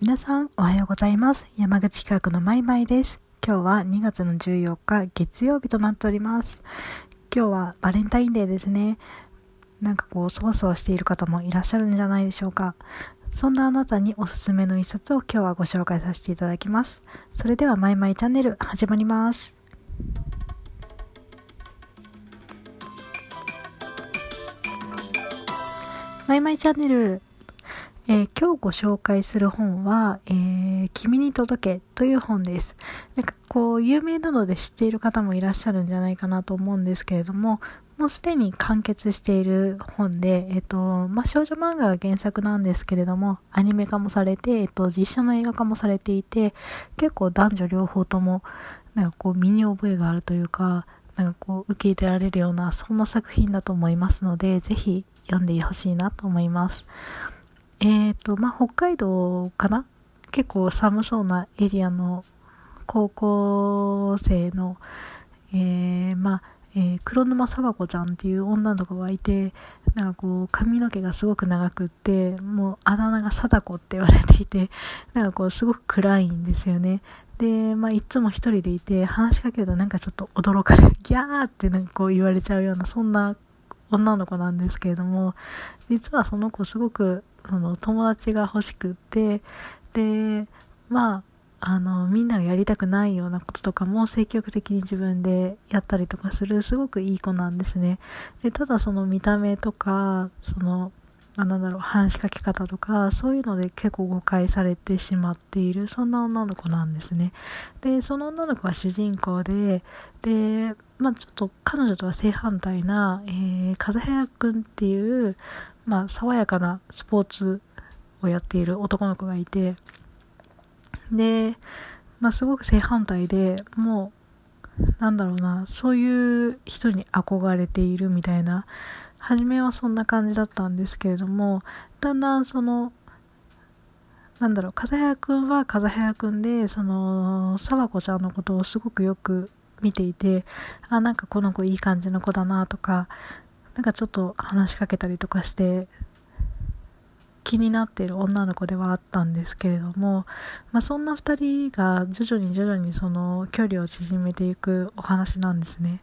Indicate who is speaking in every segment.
Speaker 1: 皆さんおはようございます。山口企画のまいまいです。今日は2月の14日月曜日となっております。今日はバレンタインデーですね。なんかこう、そわそわしている方もいらっしゃるんじゃないでしょうか。そんなあなたにおすすめの一冊を今日はご紹介させていただきます。それではまいまいチャンネル始まります。マイマイチャンネルえー、今日ご紹介する本は、えー、君に届けという本です。なんかこう、有名なので知っている方もいらっしゃるんじゃないかなと思うんですけれども、もうすでに完結している本で、えっ、と、まあ、少女漫画が原作なんですけれども、アニメ化もされて、えっ、と、実写の映画化もされていて、結構男女両方とも、なんかこう、身に覚えがあるというか、なんかこう、受け入れられるような、そんな作品だと思いますので、ぜひ読んでほしいなと思います。えっ、ー、と、まあ、北海道かな？結構寒そうなエリアの高校生の、えー、まあ、えー、黒沼さば子ちゃんっていう女の子がいて、なんかこう、髪の毛がすごく長くって、もうあだ名が貞子って言われていて、なんかこう、すごく暗いんですよね。で、まあ、いつも一人でいて、話しかけるとなんかちょっと驚かれる、ギャーってなんかこう言われちゃうような、そんな女の子なんですけれども、実はその子すごくその友達が欲しくって、で、まあ、あの、みんながやりたくないようなこととかも積極的に自分でやったりとかする、すごくいい子なんですね。で、ただその見た目とか、その、あなんだろう、話しかけ方とか、そういうので結構誤解されてしまっている、そんな女の子なんですね。で、その女の子は主人公で、で、まあちょっと彼女とは正反対な、えー、風早くんっていう、まあ、爽やかなスポーツをやっている男の子がいて、で、まあ、すごく正反対で、もう、なんだろうな、そういう人に憧れているみたいな、初めはそんな感じだったんですけれども、だんだんその、なんだろう、風早くんは風早くんで、その、沢子ちゃんのことをすごくよく見ていて、あ、なんかこの子いい感じの子だなとか、なんかちょっと話しかけたりとかして気になっている女の子ではあったんですけれども、まあ、そんな2人が徐々に徐々にその距離を縮めていくお話なんですね。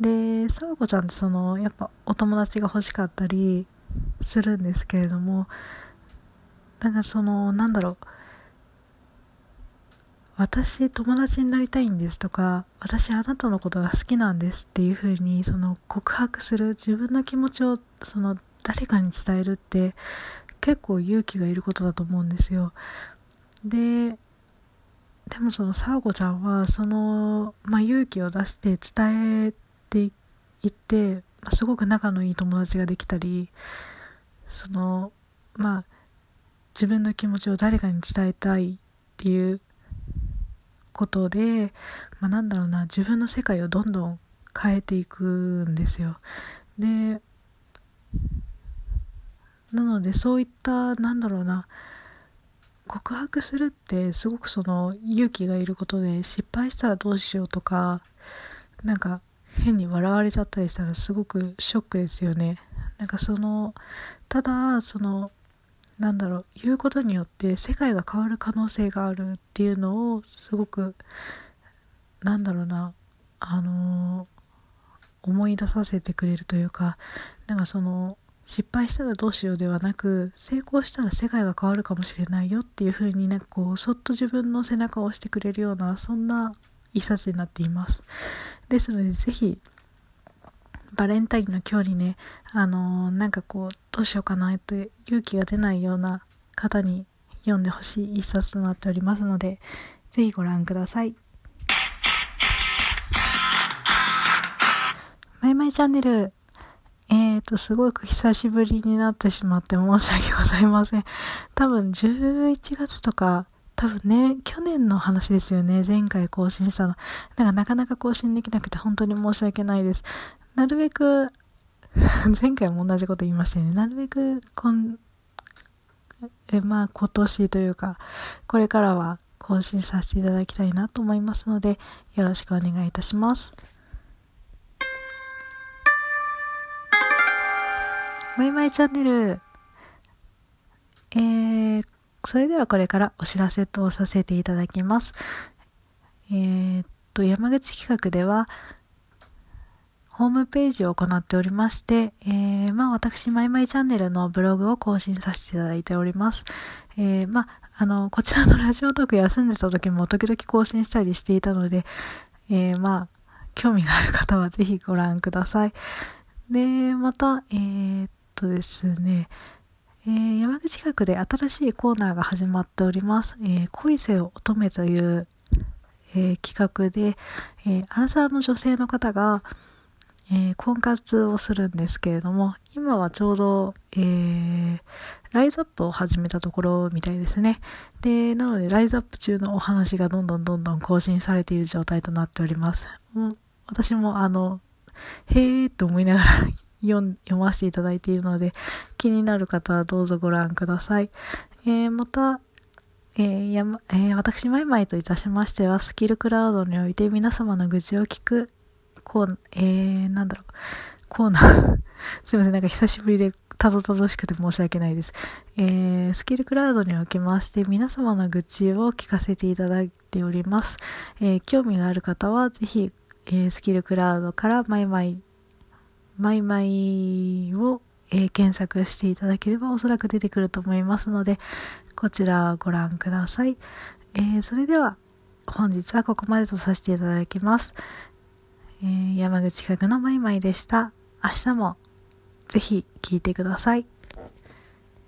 Speaker 1: でさわこちゃんってそのやっぱお友達が欲しかったりするんですけれどもなんかそのなんだろう。私友達になりたいんですとか、私あなたのことが好きなんですっていう風に、その告白する自分の気持ちをその誰かに伝えるって結構勇気がいることだと思うんですよ。で、でもそのさわこちゃんはその、まあ、勇気を出して伝えていって、まあ、すごく仲のいい友達ができたり、その、まあ、自分の気持ちを誰かに伝えたいっていうことで、まあ、なんだろうな自分の世界をどんどん変えていくんですよでなのでそういったなんだろうな告白するってすごくその勇気がいることで失敗したらどうしようとかなんか変に笑われちゃったりしたらすごくショックですよね。なんかそのただそのなんだろう言うことによって世界が変わる可能性があるっていうのをすごくなんだろうなあのー、思い出させてくれるというかなんかその失敗したらどうしようではなく成功したら世界が変わるかもしれないよっていう風になんかこうそっと自分の背中を押してくれるようなそんな一冊になっていますですのでぜひバレンタインの今日にね、あのー、なんかこう、どうしようかなと勇気が出ないような方に読んでほしい一冊となっておりますので、ぜひご覧ください。マイマイチャンネル。えーと、すごく久しぶりになってしまって申し訳ございません。多分11月とか、多分ね、去年の話ですよね。前回更新したの。なんかなかなか更新できなくて本当に申し訳ないです。なるべく、前回も同じこと言いましたよね。なるべく、こん、え、まあ、今年というか、これからは更新させていただきたいなと思いますので、よろしくお願いいたします。マイマイチャンネル、えー、それではこれからお知らせとさせていただきます。えー、っと、山口企画では、ホームページを行っておりまして、えー、まあ私、マイマイチャンネルのブログを更新させていただいております。えー、まあ、あの、こちらのラジオトーク休んでた時も時々更新したりしていたので、えー、まあ、興味がある方はぜひご覧ください。で、また、えー、とですね、えー、山口企画で新しいコーナーが始まっております。えー、恋せよ乙女という、えー、企画で、え、アラサーの女性の方が、え、婚活をするんですけれども、今はちょうど、え、ライズアップを始めたところみたいですね。で、なので、ライズアップ中のお話がどんどんどんどん更新されている状態となっております。もう私もあの、へーと思いながら読ませていただいているので、気になる方はどうぞご覧ください。えー、また、えーやまえー、私、マイマイといたしましては、スキルクラウドにおいて皆様の愚痴を聞く、こう、えー、なんだろう、コーナー すいません、なんか久しぶりでたどたどしくて申し訳ないです。えー、スキルクラウドにおきまして、皆様の愚痴を聞かせていただいております。えー、興味がある方は、ぜひ、えー、スキルクラウドからマイマイマイマイを、えー、検索していただければおそらく出てくると思いますので、こちらをご覧ください。えー、それでは本日はここまでとさせていただきます。えー、山口角のマイマイでした。明日もぜひ聴いてください。